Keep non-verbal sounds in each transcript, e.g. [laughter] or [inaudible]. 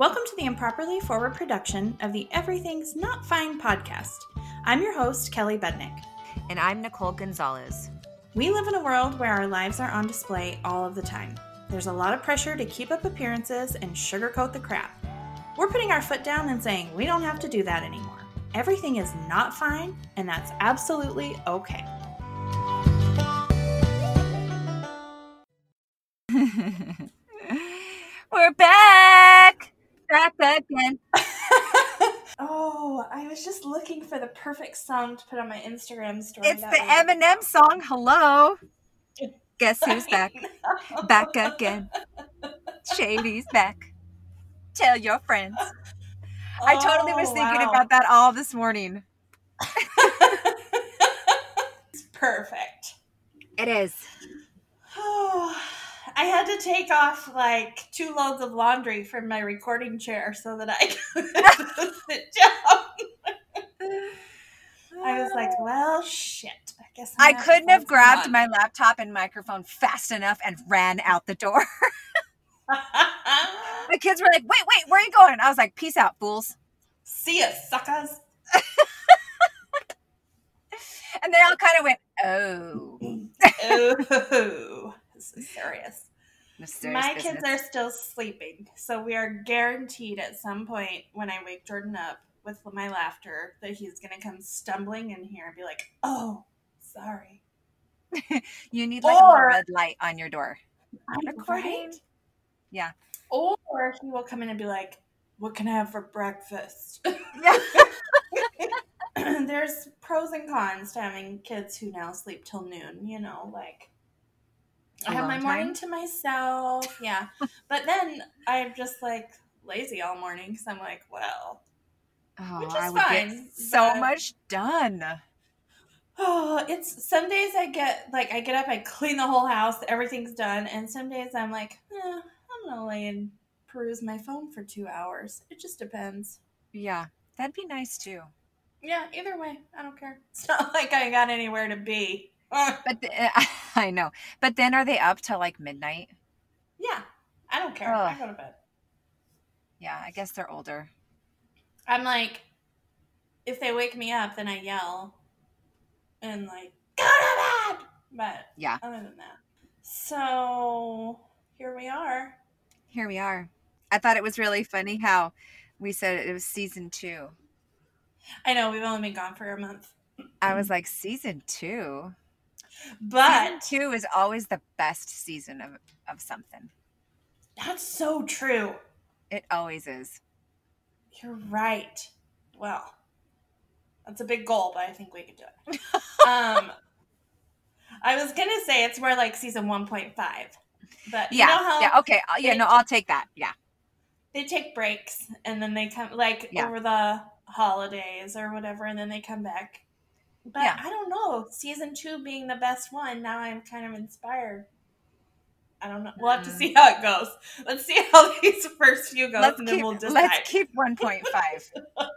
Welcome to the improperly forward production of the Everything's Not Fine podcast. I'm your host, Kelly Bednick. And I'm Nicole Gonzalez. We live in a world where our lives are on display all of the time. There's a lot of pressure to keep up appearances and sugarcoat the crap. We're putting our foot down and saying we don't have to do that anymore. Everything is not fine, and that's absolutely okay. Back [laughs] again. oh, I was just looking for the perfect song to put on my Instagram story. It's That the was- Eminem song, Hello. Guess [laughs] who's back? Back again. Shady's back. Tell your friends. I totally was Oh, thinking wow. about that all this morning. [laughs] it's perfect. It is. [sighs] [sighs] [sighs] I had to take off like two loads of laundry from my recording chair so that I [laughs] could sit down. [sighs] I was like, well, shit. I guess I'm I to couldn't have grabbed someone. my laptop and microphone fast enough and ran out the door. [laughs] the kids were like, wait, wait, where are you going? I was like, peace out, fools. See ya, suckers. [laughs] And they all kind of went, oh. Ooh, this is serious. Mysterious My kids are still sleeping, so we are guaranteed at some point when I wake Jordan up with my laughter that he's going to come stumbling in here and be like, "Oh, sorry." [laughs] You need like a red light on your door. I'm Recording. right. Yeah. Or he will come in and be like, "What can I have for breakfast?" [laughs] Yeah. [clears throat] There's pros and cons to having kids who now sleep till noon. You know, like I have my Alone morning to myself. Yeah, [laughs] but then I'm just like lazy all morning because I'm like, well, Oh, Which is I would fine, get so but- much done. oh, it's some days I get like I get up, I clean the whole house, everything's done, and some days I'm like, eh, I'm gonna lay and peruse my phone for two hours. It just depends. Yeah, that'd be nice too. Yeah, either way, I don't care. It's not [laughs] like I got anywhere to be. [laughs] But the, eh, [laughs] I know. But then are they up till like midnight? yeah, I don't care. I go to bed. Yeah, I guess they're older. I'm like, if they wake me up, then I yell and like, go to bed. But Yeah. other than that, so here we are. Here we are. I thought it was really funny how we said it was season two. I know we've only been gone for a month, I was like, season two? But season two is always the best season of, of something. that's so true. It always is. You're right. Well, that's a big goal, but I think we can do it. [laughs] um, I was gonna say it's more like season one point five, but Yeah. you know how yeah. Okay. uh, Yeah. No, I'll take that. Yeah. they take breaks and then they come like Yeah. over the holidays or whatever, and then they come back. But Yeah. I don't know. Season two being the best one, now I'm kind of inspired. I don't know. We'll have to Mm. see how it goes. Let's see how [laughs] these first few go, Let's and keep, then we'll decide. let's keep 1.5. [laughs]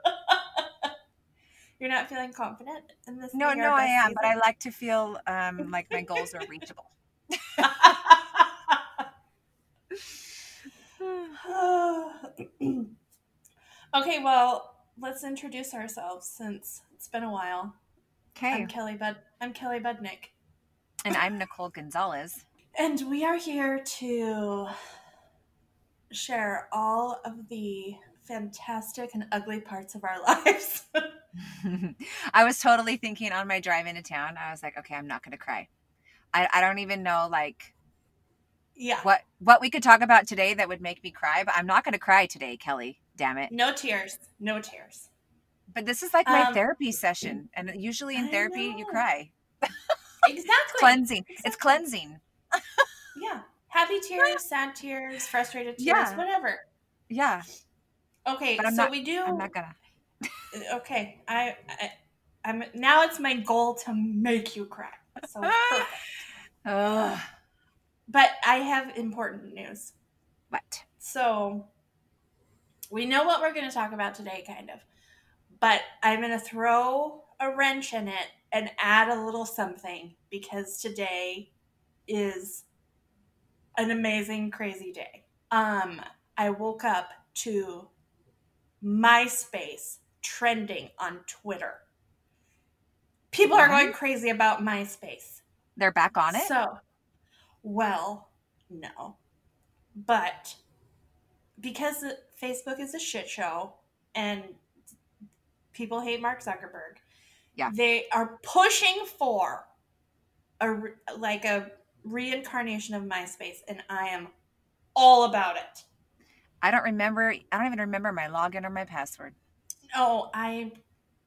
You're not feeling confident in this? No, no, I am, but I like to feel um, [laughs] like my goals are reachable. okay, well, let's introduce ourselves since it's been a while. Okay. I'm Kelly Bud. I'm Kelly Budnick, And I'm Nicole Gonzalez. [laughs] and we are here to share all of the fantastic and ugly parts of our [laughs] lives. I was totally thinking on my drive into town, I was like, okay, I'm not going to cry. I, I don't even know like yeah, what what we could talk about today that would make me cry, but I'm not going to cry today, Kelly. Damn it. no tears, no tears. But this is like my Um, therapy session, and usually in I therapy you cry. [laughs] Exactly. Cleansing. It's cleansing. Yeah, happy tears, [laughs] sad tears, frustrated tears, Yeah. whatever. Yeah, Okay, so not- we do. I'm not gonna. Okay, I, I, I'm now. It's my goal to make you cry. So perfect. [laughs] Ugh. But I have important news. What? So we know what we're going to talk about today, kind of. But I'm going to throw a wrench in it and add a little something because today is an amazing, crazy day. Um, I woke up to MySpace trending on Twitter. People are going crazy about MySpace. They're back on it? So, well, no. But because Facebook is a shit show and people hate Mark Zuckerberg, Yeah. they are pushing for a like a reincarnation of MySpace, and I am all about it. I don't remember. I don't even remember my login or my password. Oh, I.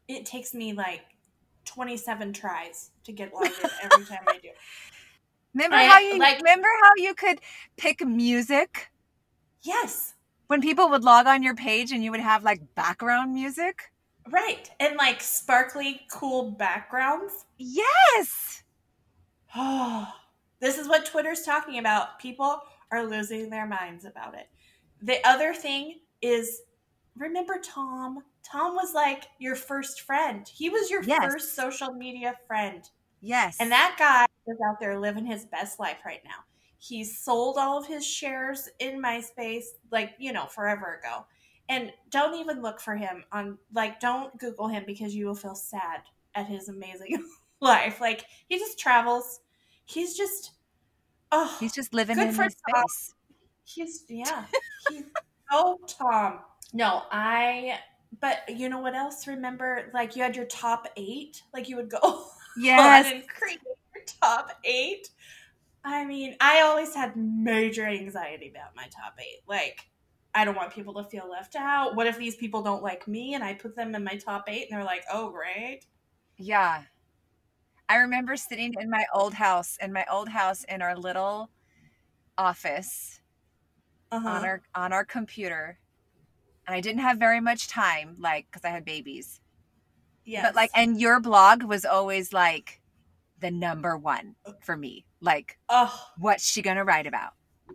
It takes me like twenty-seven tries to get logged in every [laughs] time I do. Remember I- how you like- remember how you could pick music Yes, when people would log on your page and you would have like background music? Right, and like sparkly, cool backgrounds. Yes. Oh, [sighs] this is what Twitter's talking about. People are losing their minds about it. The other thing is remember Tom? Tom was like your first friend. He was your Yes. first social media friend. Yes. And that guy is out there living his best life right now. He sold all of his shares in MySpace, like, you know, forever ago. And don't even look for him on, like, don't Google him because you will feel sad at his amazing [laughs] life. Like, he just travels. He's just, oh, he's just living Good in for his Tom. space. He's yeah. [laughs] He's oh Tom. No, I but you know what else? Remember like you had your top eight? Like you would go [laughs] Yes. and create your top eight. I mean, I always had major anxiety about my top eight. Like, I don't want people to feel left out. What if these people don't like me and I put them in my top eight and they're like, oh great. Yeah. I remember sitting in my old house, in my old house in our little office Uh-huh. on our on our computer. And I didn't have very much time like cuz I had babies. Yeah. But like and your blog was always like the number 1 for me. Like oh what's she going to write about?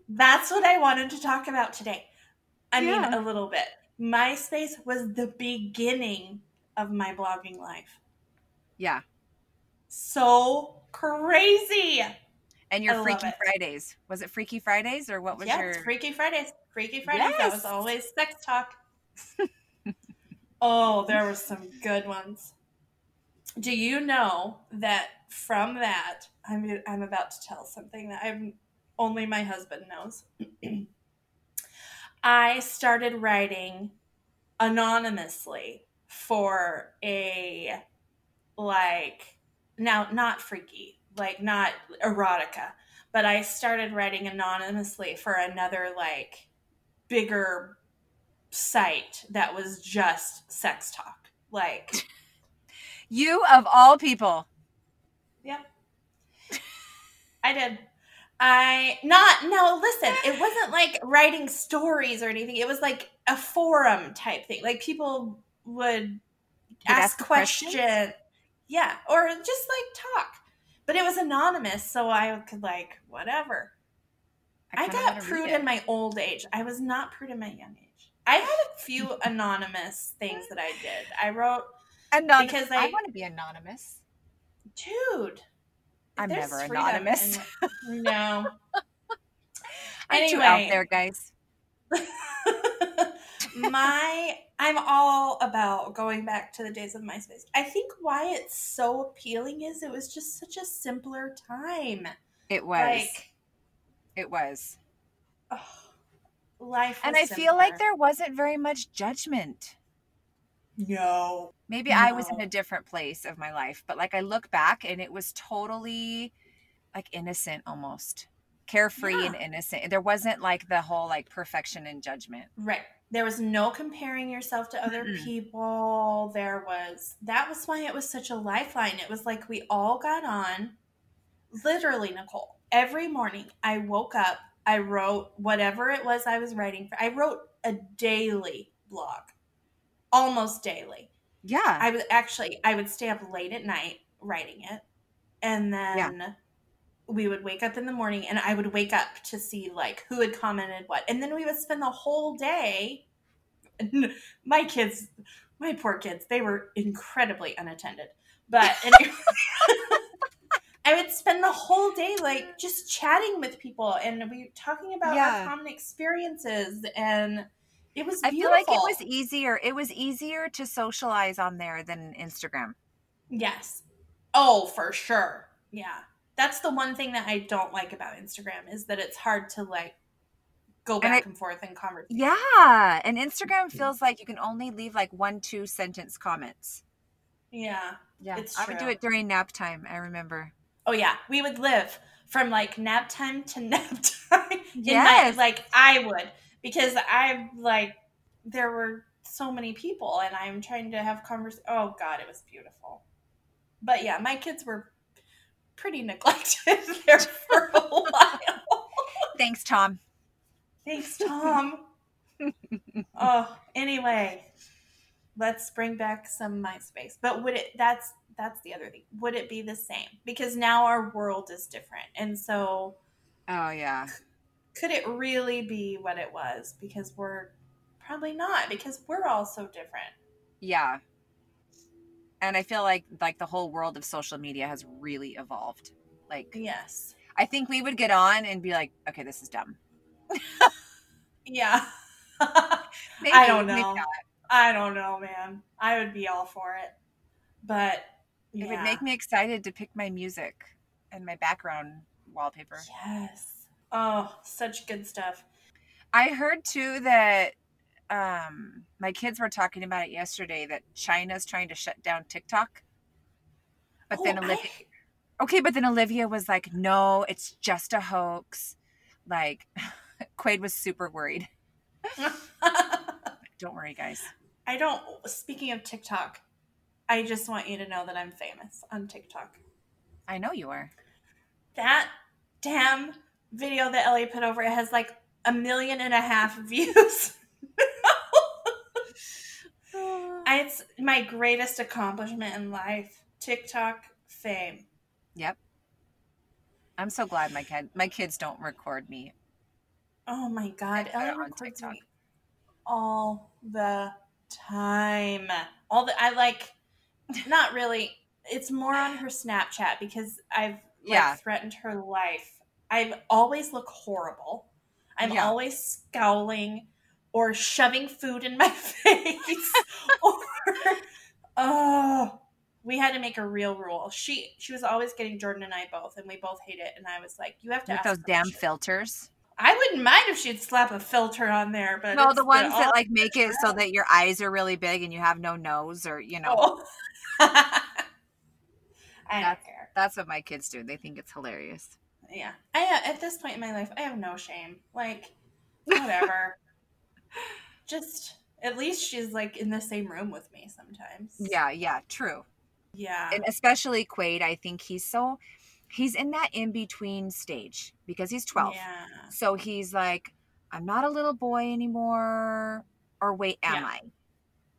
That's what I wanted to talk about today. I mean, a little bit. MySpace was the beginning of my blogging life. Yeah. So crazy. And your I Freaky. Fridays. Was it Freaky Fridays or what was yeah, your Freaky Fridays. Freaky Fridays. That was always sex talk. [laughs] oh, there were some good ones. Do you know that from that, I'm, I'm about to tell something that I'm only my husband knows. [clears throat] I started writing anonymously for a like now not freaky like not erotica but i started writing anonymously for another like bigger site that was just sex talk like [laughs] You of all people. Yep. I did. I not no, listen, it wasn't like writing stories or anything. It was like a forum type thing. Like people would ask, ask questions? questions. Yeah, or just like talk. But it was anonymous, so I could like whatever. I, kinda got prude in my old age. I was not prude in my young age. I had a few [laughs] anonymous things that I did. I wrote, Anon- because I I- want to be anonymous. dude. I'm there's never anonymous. in- no. I'm too out Anyway. there, guys. [laughs] my I'm all about going back to the days of MySpace. I think why it's so appealing is it was just such a simpler time. It was. Like it was. oh, life And was I feel like there wasn't very much judgment. No. Maybe I was in a different place of my life, but like I look back and it was totally like innocent almost. Carefree and innocent. There wasn't like the whole like perfection and judgment. Right. There was no comparing yourself to other Mm-mm. people. There was that was why it was such a lifeline. It was like we all got on literally Nicole. Every morning I woke up, I wrote whatever it was I was writing for. I wrote a daily blog. Almost daily. Yeah. I would actually I would stay up late at night writing it. And then we would wake up in the morning and I would wake up to see like who had commented what. And then we would spend the whole day my kids my poor kids, they were incredibly unattended. But [laughs] anyway, [laughs] I would spend the whole day like just chatting with people and we talking about Yeah. our common experiences and It was I feel like it was easier. It was easier to socialize on there than Instagram. Yes. Oh, for sure. Yeah. That's the one thing that I don't like about Instagram is that it's hard to like go And back I- and forth in conversation. Yeah, and Instagram mm-hmm. feels like you can only leave like one, two sentence comments. Yeah. Yeah, It's I would do it during nap time. I remember. Oh yeah. We would live from like nap time to [laughs] nap time. in Yes. my- like I would because I like there were so many people and I'm trying to have convers. Oh god, it was beautiful. But yeah, my kids were pretty [laughs] neglected there for a while. Thanks, Tom. Thanks, Tom. [laughs] oh, anyway, let's bring back some MySpace. But would it? That's that's the other thing. Would it be the same? Because now our world is different, and so Oh yeah. Could it really be what it was? Because we're probably not. Because we're all so different. Yeah. And I feel like like the whole world of social media has really evolved. Like Yes. I think we would get on and be like, okay, this is dumb. [laughs] Yeah. [laughs] Maybe, I don't know. I don't know, man. I would be all for it, but It would make me excited to pick my music and my background wallpaper. yes. Oh, such good stuff. I heard too that um my kids were talking about it yesterday that China's trying to shut down TikTok. But then Oh, I- Olivia Okay, but then Olivia was like, "No, it's just a hoax." Like [laughs] Quaid was super worried. [laughs] Don't worry, guys. I don't. Speaking of TikTok, I just want you to know that I'm famous on TikTok. I know you are. That damn video that Ellie put over it has like a million and a half [laughs] views. [sighs] it's my greatest accomplishment in life. TikTok fame. Yep. I'm so glad my kid my kids don't record me. Oh my god, Ellie on records TikTok. me all the time. All the I like, not really. It's more on her Snapchat because I've like Yeah. threatened her life. I always look horrible. I'm Yeah. always scowling or shoving food in my [laughs] face. or oh, we had to make a real rule. She she was always getting Jordan and I both, and we both hate it. And I was like, you have to With those damn permission. filters. I wouldn't mind if she'd slap a filter on there, but No, the ones that like make it so that your eyes are really big and you have no nose or you know. Oh. [laughs] I don't That's- care. That's what my kids do. They think it's hilarious. Yeah, I uh, at this point in my life, I have no shame. Like, whatever. [laughs] Just at least she's like in the same room with me sometimes. Yeah, yeah, true. yeah, And especially Quaid, I think he's so he's in that in between stage because he's 12. Yeah, So he's like, I'm not a little boy anymore. Or wait, am Yeah. I?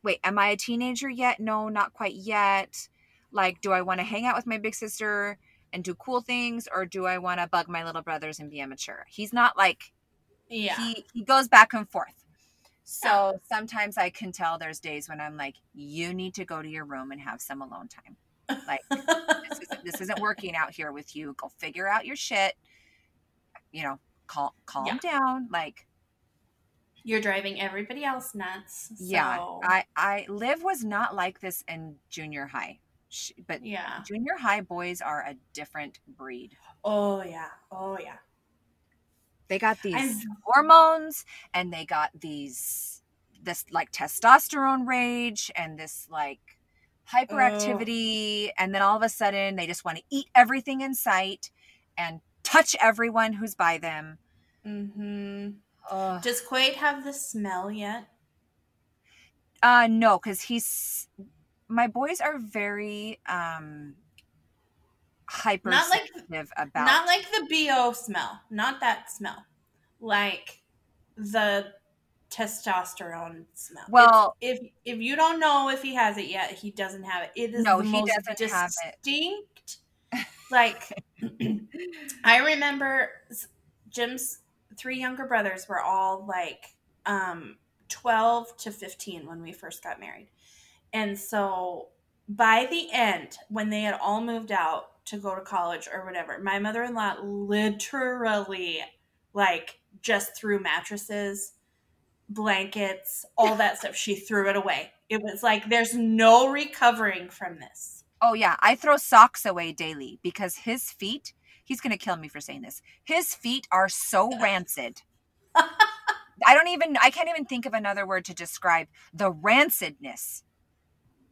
Wait, am I a teenager yet? No, not quite yet. Like, do I want to hang out with my big sister and do cool things, or do I want to bug my little brothers and be immature? He's not like yeah. he he goes back and forth. So sometimes I can tell there's days when I'm like, you need to go to your room and have some alone time. Like this isn't, this isn't [laughs] working out here with you. Go figure out your shit. You know, calm calm Yeah. down. Like You're driving everybody else nuts. yeah, so- I I Liv was not like this in junior high, she, but yeah. junior high boys are a different breed. Oh yeah. Oh yeah. They got these I'm- hormones and they got these this like testosterone rage and this like hyperactivity and then all of a sudden they just want to eat everything in sight and touch everyone who's by them. Mm-hmm. Ugh. Does Quaid have the smell yet? Uh no, cuz he's my boys are very um hypersensitive about Not like the BO smell, not that smell. Like the testosterone smell. Well- if, if if you don't know if he has it yet, he doesn't have it. It is No, the he most doesn't have it. distinct. Like [laughs] I remember Jim's three younger brothers were all like um 12 to 15 when we first got married. And so by the end, when they had all moved out to go to college or whatever, my mother in law literally like just threw mattresses blankets, all that stuff. She threw it away. It was like there's no recovering from this. Oh yeah, I throw socks away daily because his feet, he's going to kill me for saying this. His feet are so rancid. [laughs] I don't even I can't even think of another word to describe the rancidness.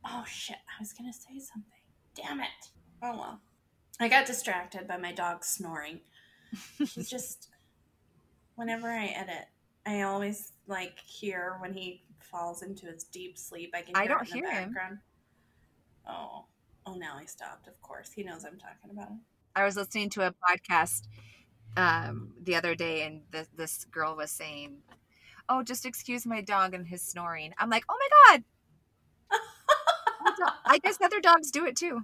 Oh shit, I was to say something. Damn it. Oh well. I got distracted by my dog snoring. He's [laughs] just whenever I edit, I always like hear when he falls into his deep sleep. I can hear I don't it in the hear him. Oh, oh! Now he stopped. Of course, he knows I'm talking about him. I was listening to a podcast um, the other day, and th- this girl was saying, "Oh, just excuse my dog and his snoring." I'm like, "Oh my god!" I guess other dogs do it too.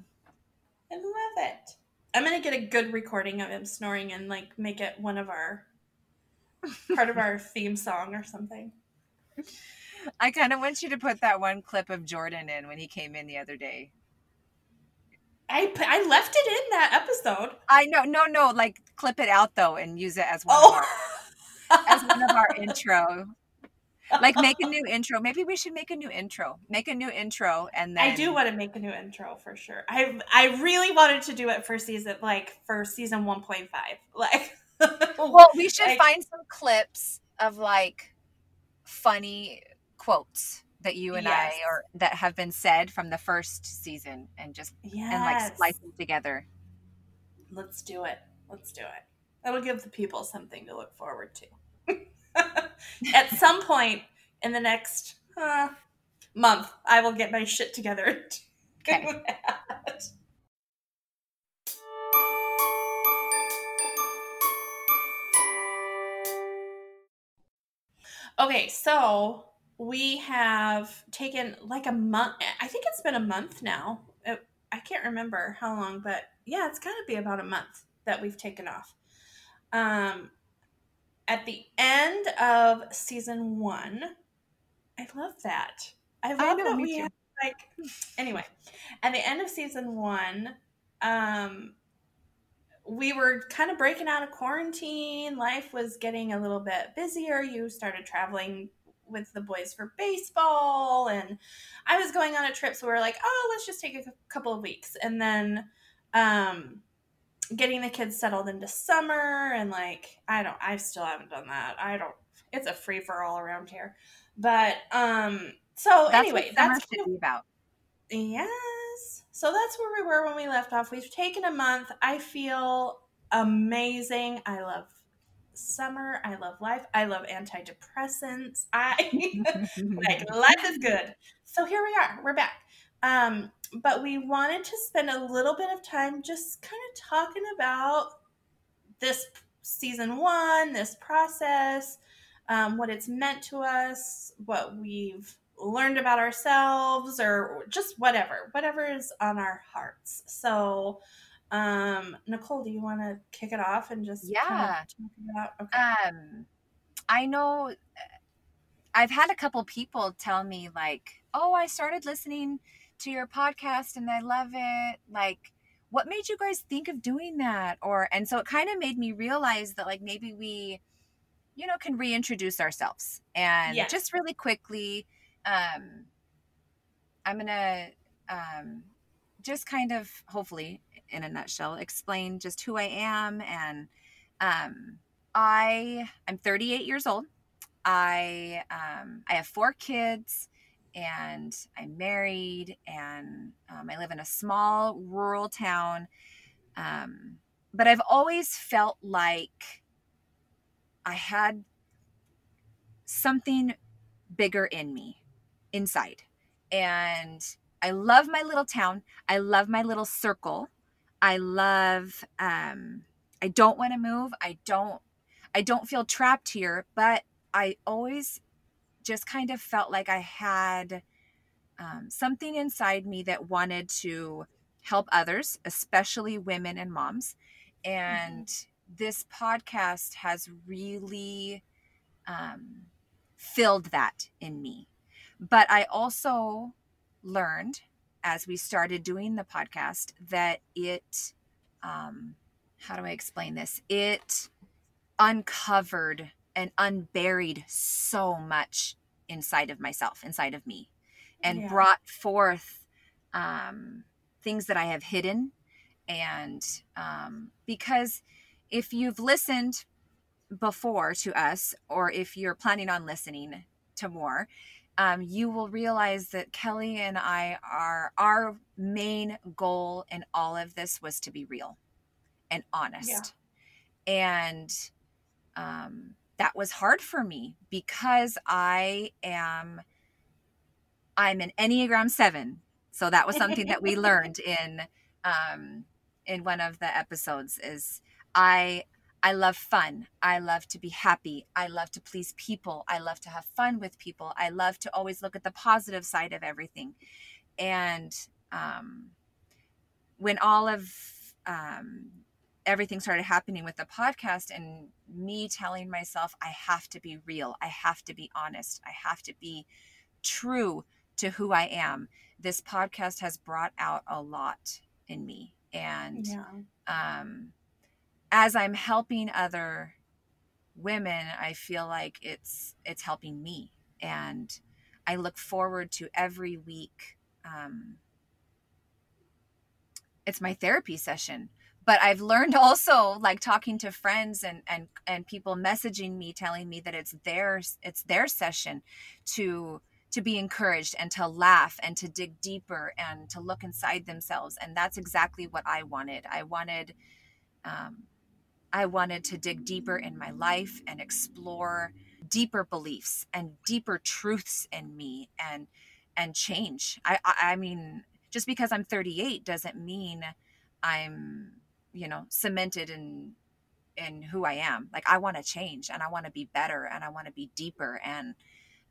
I love it. I'm gonna get a good recording of him snoring and like make it one of our part of our [laughs] theme song or something. I kind of want you to put that one clip of Jordan in when he came in the other day. I pu- I left it in that episode. I know, no, no, like clip it out though and use it as one Oh, of our, as one of our [laughs] intro. Like make a new [laughs] intro. Maybe we should make a new intro. Make a new intro and then I do want to make a new intro for sure. I I really wanted to do it for season like for season 1.5. [laughs] Like Well, we should Like- find some clips of like funny quotes that you and Yes. I or that have been said from the first season and just yes. and like splice them together. Let's do it. Let's do it. That'll give the people something to look forward to. [laughs] [laughs] At some point in the next uh, month, I will get my shit together. to Okay. [laughs] Okay, so we have taken like a month. I think it's been a month now. It, I can't remember how long, but yeah, it's got to be about a month that we've taken off. Um, at the end of season one, I love that. I love know, that we have like. Anyway, at the end of season one, um, we were kind of breaking out of quarantine. Life was getting a little bit busier. You started traveling with the boys for baseball, and I was going on a trip. So we were like, oh, let's just take a couple of weeks. And then um, getting the kids settled into summer, and like, I don't, I still haven't done that. I don't, it's a free for all around here. But um, so That's anyway, that's should be about. Yes. So that's where we were when we left off. We've taken a month. I feel amazing. I love summer. I love life. I love antidepressants. I [laughs] like [laughs] life is good. So here we are. We're back. Um, but we wanted to spend a little bit of time just kind of talking about this season one, this process, um, what it's meant to us, what we've learned about ourselves, or just whatever, whatever is on our hearts. So, um, Nicole, do you want to kick it off and just kind of Yeah. talk about? Okay. um i know i've had a couple people tell me like oh i started listening to your podcast and i love it like what made you guys think of doing that or and so it kind of made me realize that like maybe we you know can reintroduce ourselves and Yes. just really quickly um i'm gonna um just kind of hopefully in a nutshell explain just who i am and um I I'm 38 years old. I um, I have four kids, and I'm married, and um, I live in a small rural town. Um, but I've always felt like I had something bigger in me, inside, and I love my little town. I love my little circle. I love. Um, I don't want to move. I don't I don't feel trapped here, but I always just kind of felt like I had um, something inside me that wanted to help others, especially women and moms. And this podcast has really um, filled that in me. But I also learned as we started doing the podcast that it, um, how do I explain this? It uncovered and unburied so much inside of myself, inside of me, and yeah. brought forth um, things that I have hidden. And um, because if you've listened before to us, or if you're planning on listening to more, um, you will realize that Kelly and I are our main goal in all of this was to be real and honest. Yeah. And um, that was hard for me because I am I'm an Enneagram 7. So that was something that we [laughs] learned in um, in one of the episodes is I I love fun. I love to be happy. I love to please people. I love to have fun with people. I love to always look at the positive side of everything. And um, when all of um, everything started happening with the podcast and me telling myself, I have to be real, I have to be honest, I have to be true to who I am, this podcast has brought out a lot in me. And yeah. um, as I'm helping other women, I feel like it's it's helping me, and I look forward to every week. Um, it's my therapy session but i've learned [laughs] also like talking to friends and and and people messaging me telling me that it's their it's their session to to be encouraged and to laugh and to dig deeper and to look inside themselves and that's exactly what i wanted i wanted um, I wanted to dig deeper in my life and explore deeper beliefs and deeper truths in me and and change. I, I, I mean, just because I'm 38 doesn't mean I'm, you know, cemented in in who I am. Like I want to change and I want to be better and I want to be deeper and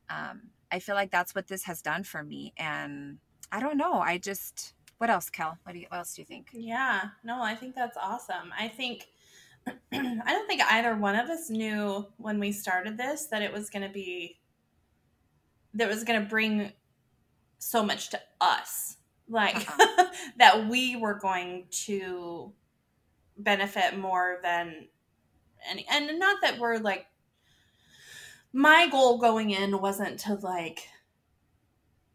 um, I feel like that's what this has done for me. And I don't know. I just what else, Kel? What, do you, what else do you think? Yeah, no, I think that's awesome. I think [clears throat] I don't think either one of us knew when we started this that it was going to be that was going to bring so much to us like uh-huh. [laughs] that we were going to benefit more than any and not that we're like my goal going in wasn't to like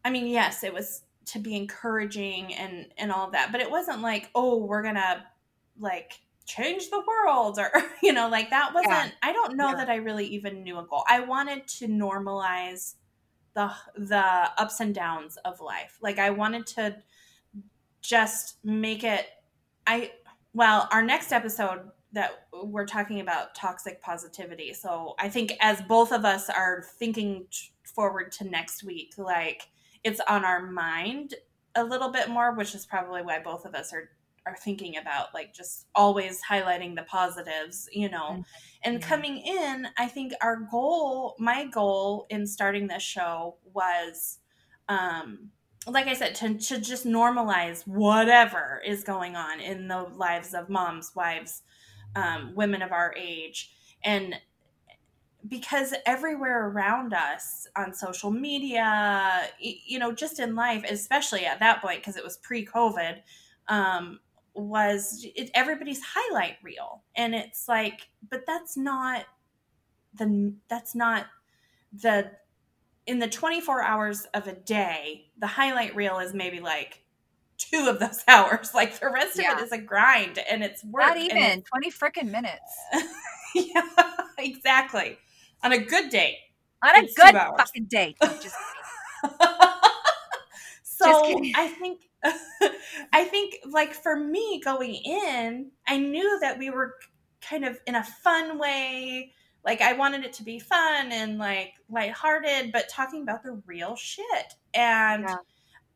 I mean yes it was to be encouraging and and all of that but it wasn't like oh we're going to like change the world or [laughs] you know like that wasn't yeah. i don't know yeah. that i really even knew a goal i wanted to normalize the the ups and downs of life like i wanted to just make it i well our next episode that we're talking about toxic positivity. So i think as both of us are thinking forward to next week like it's on our mind a little bit more which is probably why both of us are are thinking about like just always highlighting the positives you know? Mm-hmm. and coming in i think our goal my goal in starting this show was um like i said to, to just normalize whatever is going on in the lives of moms wives um, women of our age. And because everywhere around us on social media you know just in life especially at that point because it was pre-covid um, was it, everybody's highlight reel. And it's like but that's not the that's not the in the 24 hours of a day the highlight reel is maybe like two of those [laughs] hours. Like the rest yeah. of it is a grind and it's work not even 20 freaking minutes. [laughs] Yeah exactly. On a good day on a good fucking day. [laughs] Just so i think I think, like, for me going in, I knew that we were kind of in a fun way. Like, I wanted it to be fun and like lighthearted, but talking about the real shit. And yeah.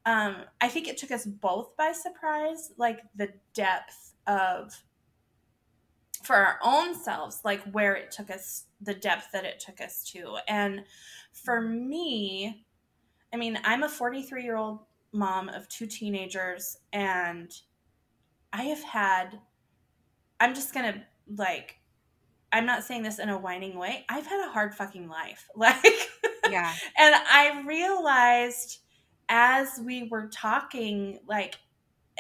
um, I think it took us both by surprise, like, the depth of for our own selves, like where it took us, the depth that it took us to. And for me, I mean, I'm a 43 year old mom of two teenagers and I have had I'm just going to like I'm not saying this in a whining way. I've had a hard fucking life. [laughs] Like Yeah. and I realized as we were talking like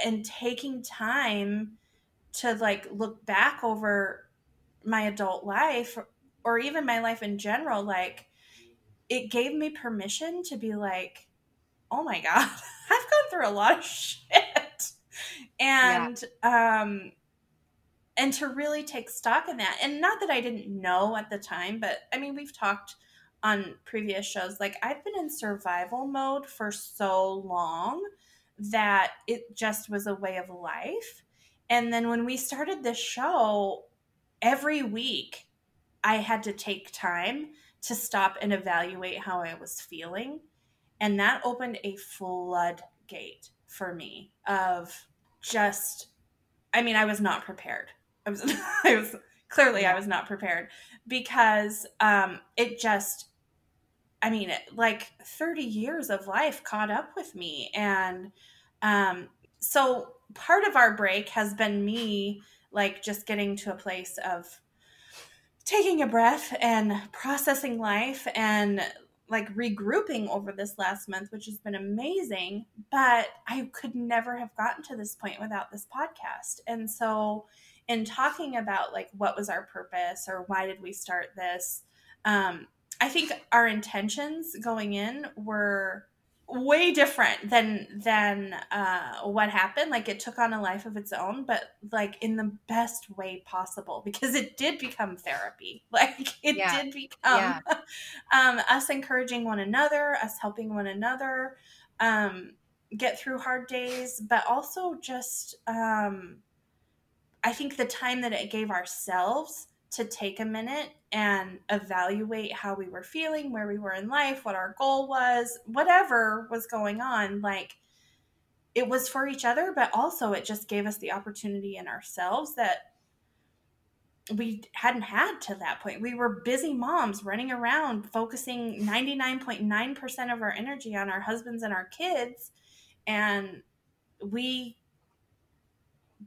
and taking time to like look back over my adult life or even my life in general, like it gave me permission to be like, oh my God, [laughs] I've gone through a lot of [laughs] shit. And yeah. um and to really take stock in that. And not that I didn't know at the time, but I mean we've talked on previous shows, like I've been in survival mode for so long that it just was a way of life. And then when we started this show, every week I had to take time to stop and evaluate how I was feeling. And that opened a floodgate for me of just, I mean, I was not prepared. I was, [laughs] I was clearly, I was not prepared because um, it just, I mean, it, like 30 years of life caught up with me. And um, so part of our break has been me like just getting to a place of taking a breath and processing life and like regrouping over this last month, which has been amazing. But I could never have gotten to this point without this podcast. And so, in talking about like what was our purpose or why did we start this, um, I think our intentions going in were way different than than uh, what happened. Like it took on a life of its own, but like in the best way possible because it did become therapy. [laughs] Like it yeah. did become yeah. [laughs] um, us encouraging one another, us helping one another um, get through hard days, but also just um, I think the time that it gave ourselves to take a minute and evaluate how we were feeling, where we were in life, what our goal was, whatever was going on. Like it was for each other, but also it just gave us the opportunity in ourselves that we hadn't had to that point. We were busy moms running around, focusing 99.9% of our energy on our husbands and our kids. And we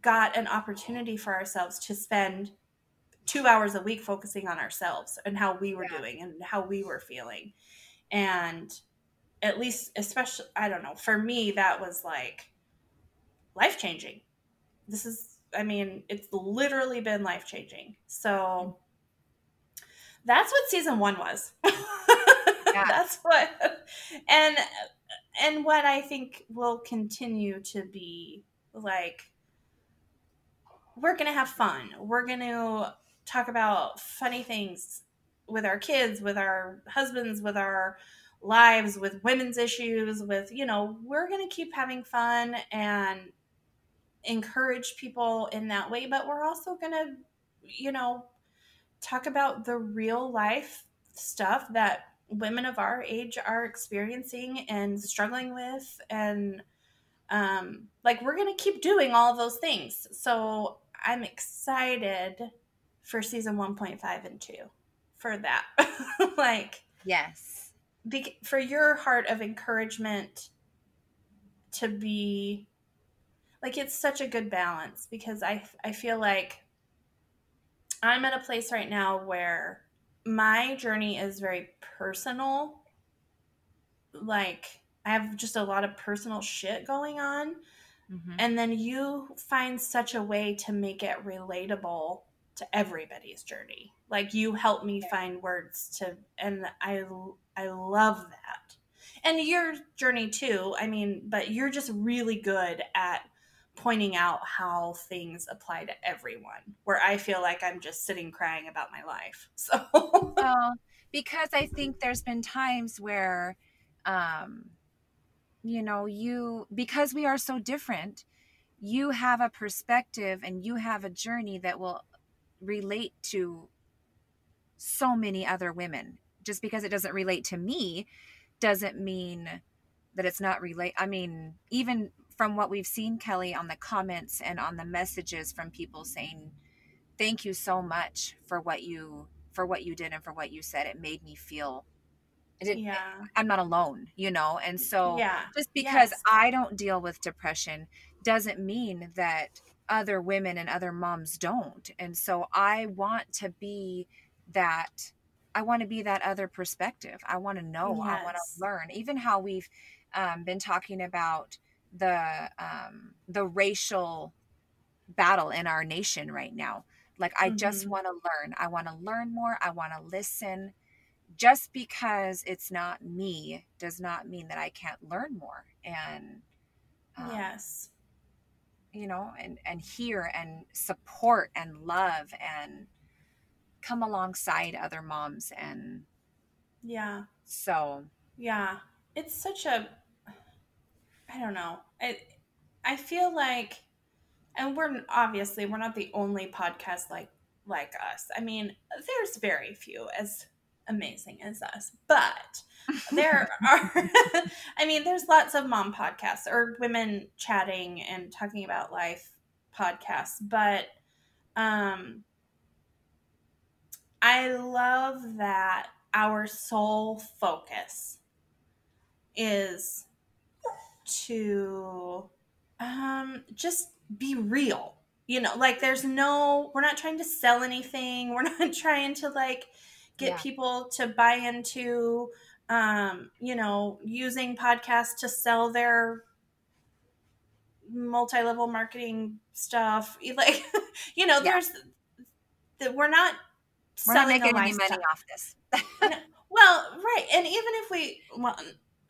got an opportunity for ourselves to spend two hours a week focusing on ourselves and how we were yeah. doing and how we were feeling. And at least, especially, I don't know, for me, that was like life changing. This is, I mean, it's literally been life changing. So that's what season one was. [laughs] yeah. That's what, and, and what I think will continue to be like we're going to have fun. We're going to talk about funny things with our kids, with our husbands, with our lives, with women's issues, with, you know, we're going to keep having fun and encourage people in that way. But we're also going to, you know, talk about the real life stuff that women of our age are experiencing and struggling with. And, um, like, we're going to keep doing all those things. So I'm excited for season 1.5 and 2 for that. [laughs] like, yes. Be, for your heart of encouragement to be like it's such a good balance because I I feel like I'm at a place right now where my journey is very personal. Like I have just a lot of personal shit going on. Mm-hmm. And then you find such a way to make it relatable to everybody's journey. Like you help me find words to, and I I love that. And your journey too. I mean, but you're just really good at pointing out how things apply to everyone. Where I feel like I'm just sitting crying about my life. [laughs] So, well, because I think there's been times where, um, you know, you because we are so different you have a perspective and you have a journey that will relate to so many other women. Just because it doesn't relate to me doesn't mean that it's not relate. I mean, even from what we've seen, Kelly, on the comments and on the messages from people saying, "Thank you so much for what you for what you did and for what you said. It made me feel." Yeah. I'm not alone, you know? And so yeah. just because yes. I don't deal with depression doesn't mean that other women and other moms don't. And so I want to be that I want to be that other perspective. I want to know, yes. I want to learn. Even how we've um, been talking about the um, the racial battle in our nation right now. Like I just Mhm. want to learn. I want to learn more. I want to listen. Just because it's not me does not mean that I can't learn more. And um, yes. you know, and and hear and support and love and come alongside other moms and Yeah. so Yeah. It's such a I don't know. I I feel like and we're obviously we're not the only podcast like like us. I mean, there's very few as amazing as us, but [laughs] there are [laughs] I mean, there's lots of mom podcasts or women chatting and talking about life podcasts, but um I love that our sole focus is to um just be real. You know, like there's no we're not trying to sell anything. We're [laughs] not trying to like get Yeah. people to buy into um, you know, using podcasts to sell their multi-level marketing stuff. [laughs] Like, you know, Yeah. there's that we're not we're not making any money off this. [laughs] Well, right, and even if we, well,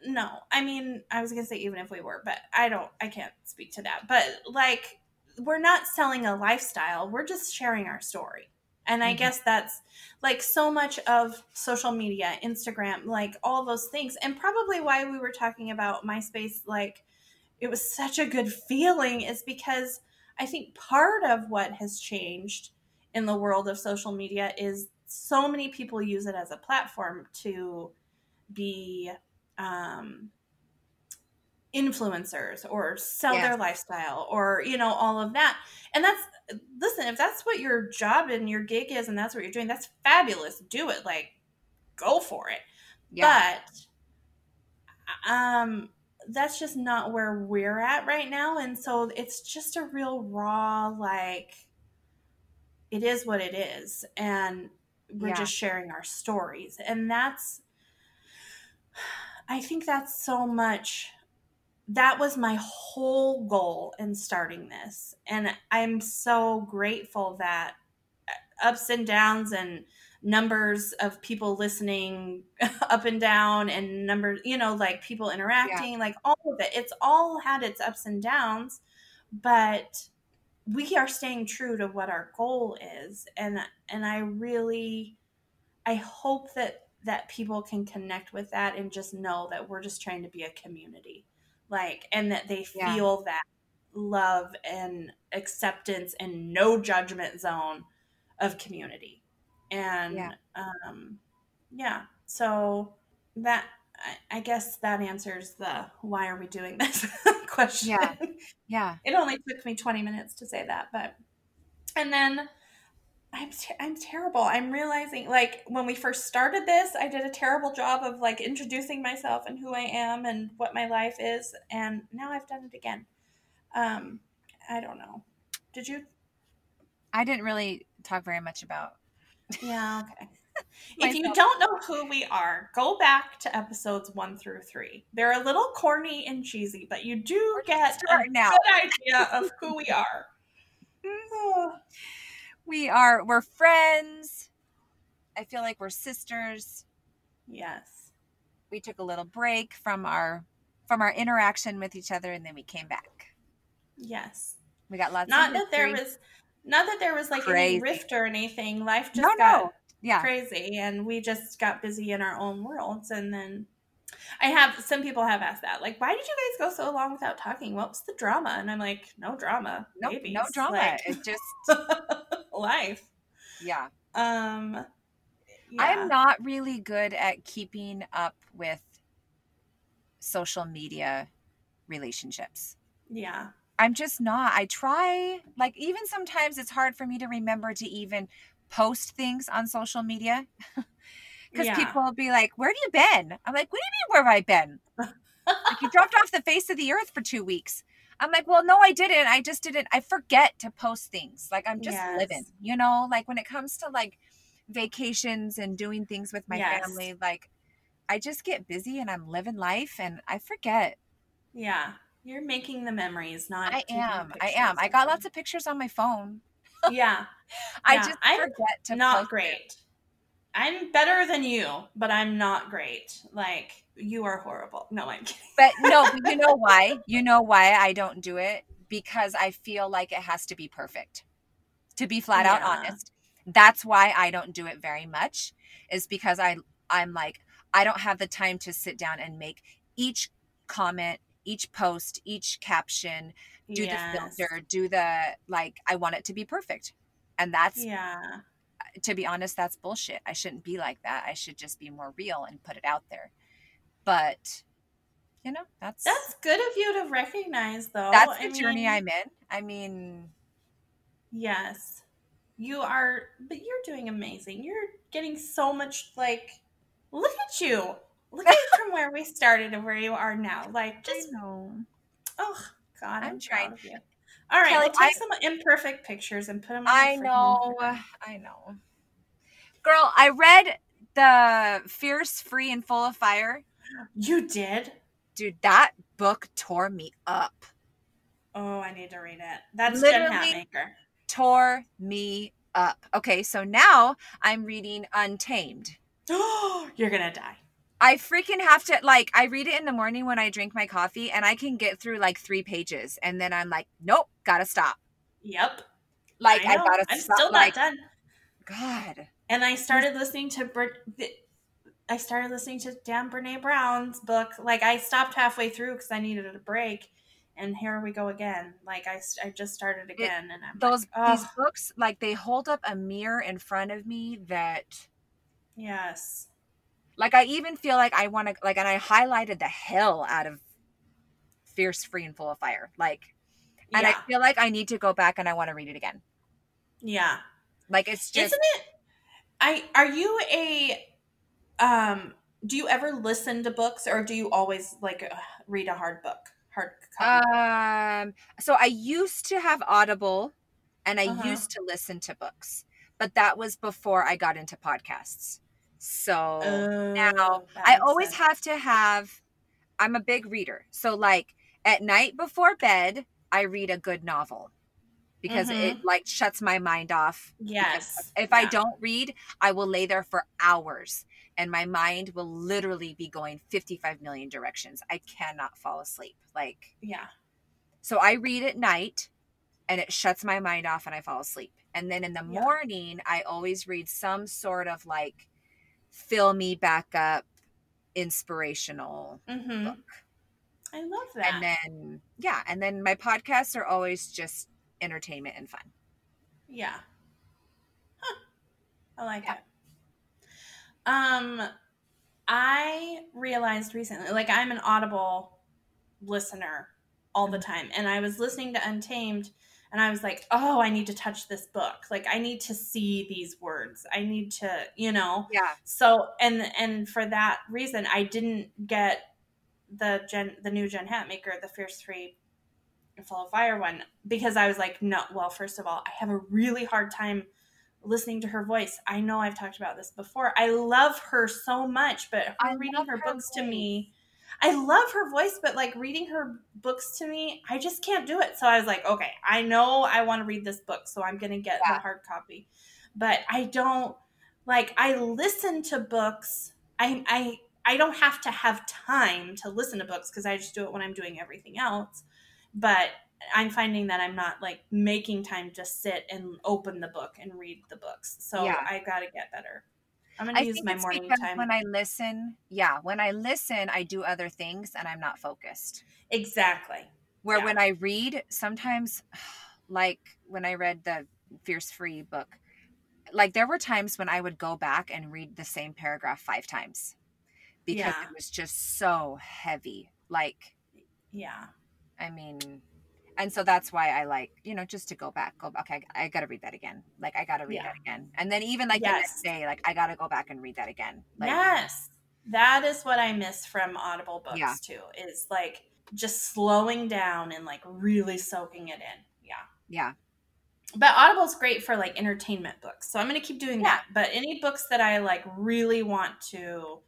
no, I mean, I was gonna say even if we were, but I don't, I can't speak to that. But like, we're not selling a lifestyle; we're just sharing our story. And I Mhm. guess that's like so much of social media, Instagram, like all those things, and probably why we were talking about MySpace. Like, it was such a good feeling, is because I think part of what has changed in the world of social media is so many people use it as a platform to be um, influencers or sell Yes. their lifestyle or you know all of that. And that's listen if that's what your job and your gig is and that's what you're doing that's fabulous. Do it. Like go for it. Yeah. but um that's just not where we're at right now. And so it's just a real raw like it is what it is. And we're Yeah. just sharing our stories. And that's [sighs] i think that's so much that was my whole goal in starting this. And i'm so grateful that uh, ups and downs and numbers of people listening [laughs] up and down and numbers you know like people interacting like all of it. It's all had its ups and downs but we are staying true to what our goal is. And and i really i hope that that people can connect with that and just know that we're just trying to be a community like and that they Yeah. feel that love and acceptance and no judgment zone of community and Yeah. um yeah so that I, I guess that answers the why are we doing [laughs] this question Yeah. Yeah. it only took me 20 minutes to say that but and then I'm ter- I'm terrible. I'm realizing like when we first started this, I did a terrible job of like introducing myself and who I am and what my life is, and now I've done it again. Um, I don't know. Did you? I didn't really talk very much about Yeah. Okay. [laughs] if you don't know who we are, go back to episodes one through three. They're a little corny and cheesy, but you do We're get a out. good idea of who we are. Oh, [laughs] we are we're friends. I feel like we're sisters. yes. We took a little break from our from our interaction with each other and then we came back. Yes. We got lots not of that there was not that there was like Crazy. any rift or anything life just No, got no. Yeah. crazy and we just got busy in our own worlds and then i have some people have asked that like why did you guys go so long without talking what was the drama and i'm like no drama No, no drama. like, It just [laughs] life yeah. um yeah. I'm not really good at keeping up with social media relationships. yeah I'm just not. I try, like, even sometimes it's hard for me to remember to even post things on social media [laughs] because Yeah. people will be like, Where have you been? I'm like, What do you mean, where have I been? [laughs] like, you dropped off the face of the earth for two weeks. I'm like, Well, no, I didn't. I just didn't. I forget to post things. Like, I'm just Yes. living, you know, like when it comes to like vacations and doing things with my Yes. family, like, I just get busy and I'm living life and I forget. yeah you're making the memories not I am. I am. I got lots of pictures on my phone. Yeah. [laughs] I Yeah, just I'm forget to not post it. I'm better than you, but I'm not great. Like you are horrible. No, I'm kidding. But no, you know [laughs] why? You know why I don't do it? Because I feel like it has to be perfect. To be flat out honest. That's why I don't do it very much is because I I'm like I don't have the time to sit down and make each comment, each post, each caption, do Yes. the filter, do the like I want it to be perfect. And that's Yeah. To be honest, that's bullshit. I shouldn't be like that. I should just be more real and put it out there. But you know, that's That's good of you to recognize though. that's the I journey mean, I'm in. I mean, Yes. You are but you're doing amazing. You're getting so much like look at you. Look at [laughs] from where we started and where you are now. Like just know. oh god, I'm, I'm trying. Proud of you. All right, Kelly, we'll take I- some imperfect pictures and put them on I know. Instagram. I know. Girl, I read the Fierce, Free, and Full of Fire. You did? Dude, that book tore me up. Oh, I need to read it. That's Jen Literally- Hatmaker. Tore me up. Okay, so now I'm reading Untamed. Oh, [gasps] You're gonna die. I freaking have to like I read it in the morning when I drink my coffee and I can get through like 3 pages and then I'm like, "Nope, got to stop." Yep. Like I, know. got to I'm stop still like not done. God. And I started listening to I started listening to Dan Brene Brown's book. Like I stopped halfway through because I needed a break, and here we go again. Like I, I just started again, and I'm Those like, these oh, books like they hold up a mirror in front of me that yes, like I even feel like I want to like and I highlighted the hell out of Fierce, Free, and Full of Fire. Like and yeah, I feel like I need to go back and I want to read it again. yeah. Like it's just Isn't it? I are you a um? Do you ever listen to books, or do you always like uh, read a hard book, hard copy? Um, so I used to have Audible and I Uh-huh. used to listen to books, but that was before I got into podcasts. So Oh, now I always sense. have to have, I'm a big reader. So, like at night before bed, I read a good novel because it like shuts my mind off. Yes. If I don't read, I will lay there for hours and my mind will literally be going 55 million directions. I cannot fall asleep. Like, Yeah. so I read at night and it shuts my mind off and I fall asleep. And then in the Yeah. morning, I always read some sort of like fill me back up inspirational Mm-hmm. book. I love that. And then, yeah. And then my podcasts are always just entertainment and fun. Yeah. Huh. I like Yeah. it. Um I realized recently like I'm an Audible listener all the Mm-hmm. time and I was listening to Untamed and I was like, "Oh, I need to touch this book. Like I need to see these words. I need to, you know." Yeah. So, and and for that reason I didn't get the Jen the new Jen Hatmaker, the Fierce Free of Fire one because I was like, no. Well, first of all, I have a really hard time listening to her voice. I know I've talked about this before. I love her so much, but her reading her, her books to me, I love her voice, but like reading her books to me, I just can't do it. So I was like, okay, I know I want to read this book, so I'm gonna get Yeah. the hard copy. But I don't like I listen to books. I I I don't have to have time to listen to books because I just do it when I'm doing everything else. But I'm finding that I'm not like making time to sit and open the book and read the books. So Yeah. I got to get better. I'm going to use my morning time. when I listen, yeah, when I listen, I do other things and I'm not focused. exactly. Where Yeah. when I read, sometimes, [sighs] like when I read the Fierce Free book, like there were times when I would go back and read the same paragraph five times because Yeah. it was just so heavy. Like, Yeah. I mean, and so that's why I like, you know, just to go back, go back. Okay, I, I got to read that again. Like, I got to read Yeah. that again. And then even like the Yes. next day, like, I got to go back and read that again. Like, yes. That is what I miss from Audible books Yeah. too. Is like just slowing down and like really soaking it in. Yeah. Yeah. But Audible's great for like entertainment books. So I'm going to keep doing Yeah. that. But any books that I like really want to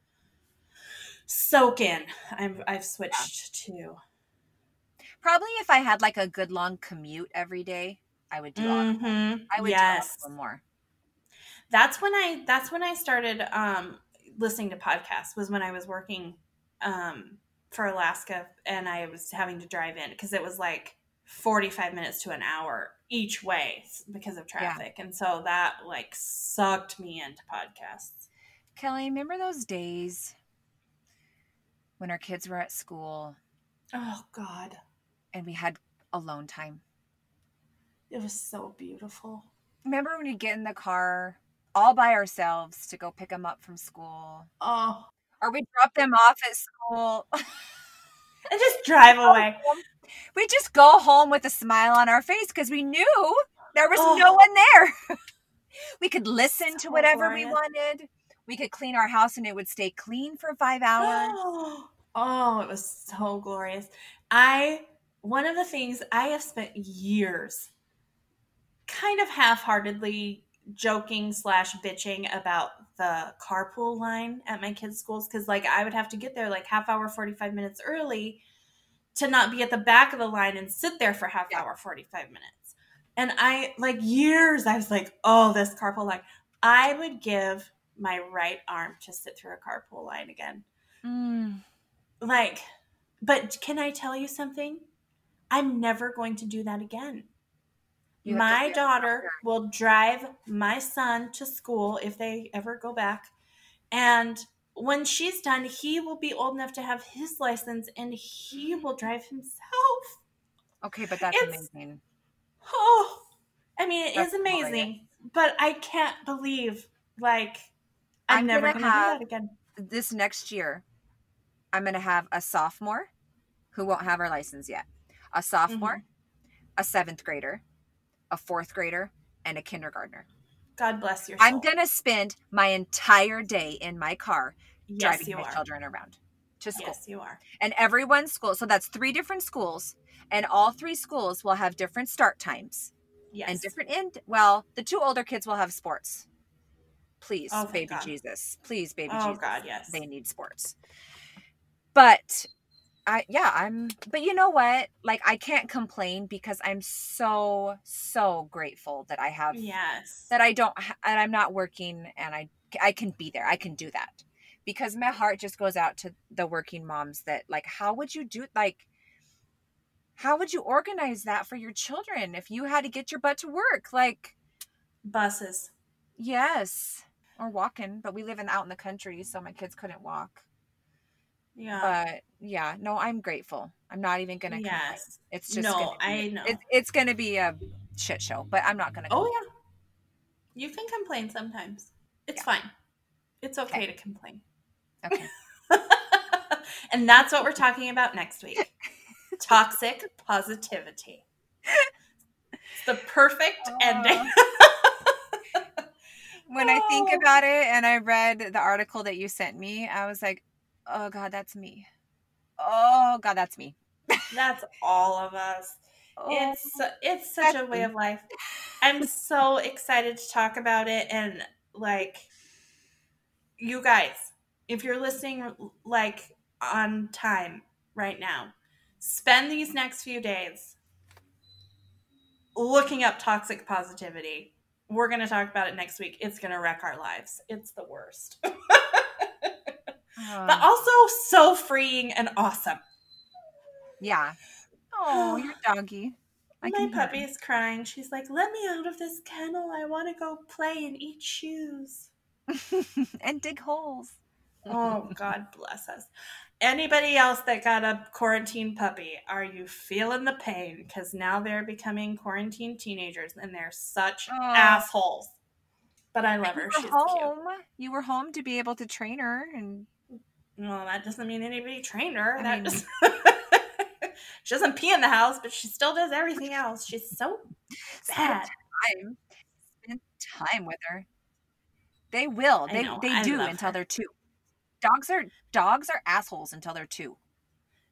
soak in, I've I've switched to. Probably if I had like a good long commute every day, I would do mm-hmm. I would yes. do more. That's when I that's when I started um listening to podcasts was when I was working um for Alaska and I was having to drive in because it was like 45 minutes to an hour each way because of traffic. Yeah. And so that like sucked me into podcasts. Kelly, remember those days when our kids were at school? Oh God. And we had alone time. It was so beautiful. Remember when you get in the car all by ourselves to go pick them up from school? Oh. Or we drop them off at school. [laughs] and just drive away. We just go home with a smile on our face because we knew there was oh. no one there. [laughs] we could listen so to whatever glorious. we wanted. We could clean our house and it would stay clean for five hours. [gasps] oh, it was so glorious. I one of the things I have spent years kind of half-heartedly joking slash bitching about the carpool line at my kids' schools because like I would have to get there like half hour, 45 minutes early to not be at the back of the line and sit there for half hour, 45 minutes. And I like years I was like, oh, this carpool line. I would give my right arm to sit through a carpool line again. Mm. Like, but can I tell you something? I'm never going to do that again. You my daughter will drive my son to school if they ever go back. And when she's done, he will be old enough to have his license and he will drive himself. Okay, but that's it's, amazing. Oh, I mean, it that's is amazing, glorious. but I can't believe, like, I'm, I'm never going to do that again. This next year, I'm going to have a sophomore who won't have her license yet, a sophomore, mm-hmm. a seventh grader, a fourth grader, and a kindergartner. God bless your soul. I'm going to spend my entire day in my car yes, driving my are. children around to school. Yes, you are. And everyone's school. So that's three different schools. And all three schools will have different start times. Yes. And different end. Well, the two older kids will have sports. Please, oh, baby God. Jesus. Please, baby oh, Jesus. God, yes. They need sports. But I yeah, I'm but you know what? Like I can't complain because I'm so so grateful that I have yes. that I don't and I'm not working and I I can be there. I can do that. Because my heart just goes out to the working moms that like how would you do like how would you organize that for your children if you had to get your butt to work? Like buses. Yes. Or walking, but we live in out in the country so my kids couldn't walk. Yeah. But yeah, no, I'm grateful. I'm not even gonna. Yes. Complain. It's just. No, be, I know. It, it's gonna be a shit show, but I'm not gonna. Oh, complain. Oh yeah. You can complain sometimes. It's yeah. fine. It's okay, okay, to complain. Okay. [laughs] and that's what we're talking about next week. [laughs] Toxic positivity. It's the perfect ending. [laughs] when I think about it and I read the article that you sent me, I was like, oh God, that's me. Oh God, that's me. That's all of us. Oh, it's uh, it's such a way of life. [laughs] I'm so excited to talk about it and like you guys, if you're listening like on time right now, spend these next few days looking up toxic positivity. We're going to talk about it next week. It's going to wreck our lives. It's the worst. [laughs] but also so freeing and awesome. Yeah. Oh, [sighs] your doggy. I My puppy is crying. She's like, "Let me out of this kennel. I want to go play and eat shoes [laughs] and dig holes." oh, [laughs] God bless us. Anybody else that got a quarantine puppy, are you feeling the pain? Because now they're becoming quarantine teenagers and they're such oh. assholes. But I love her. She's home. Cute. You were home to be able to train her and well, that doesn't mean anybody trained her. I that mean, just [laughs] she doesn't pee in the house, but she still does everything else. She's so bad. Time, spend time with her. They will. They know, they do until her. they're two. Dogs are dogs are assholes until they're two.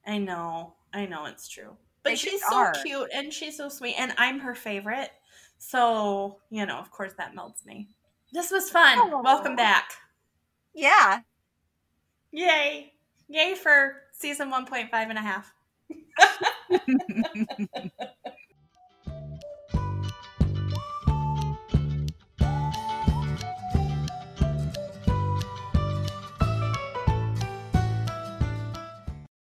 I know. I know it's true. But they she's so are. cute and she's so sweet and I'm her favorite. So, you know, of course that melts me. This was fun. Oh. Welcome back. Yeah. Yay. Yay for season 1.5 and a half. [laughs] [laughs]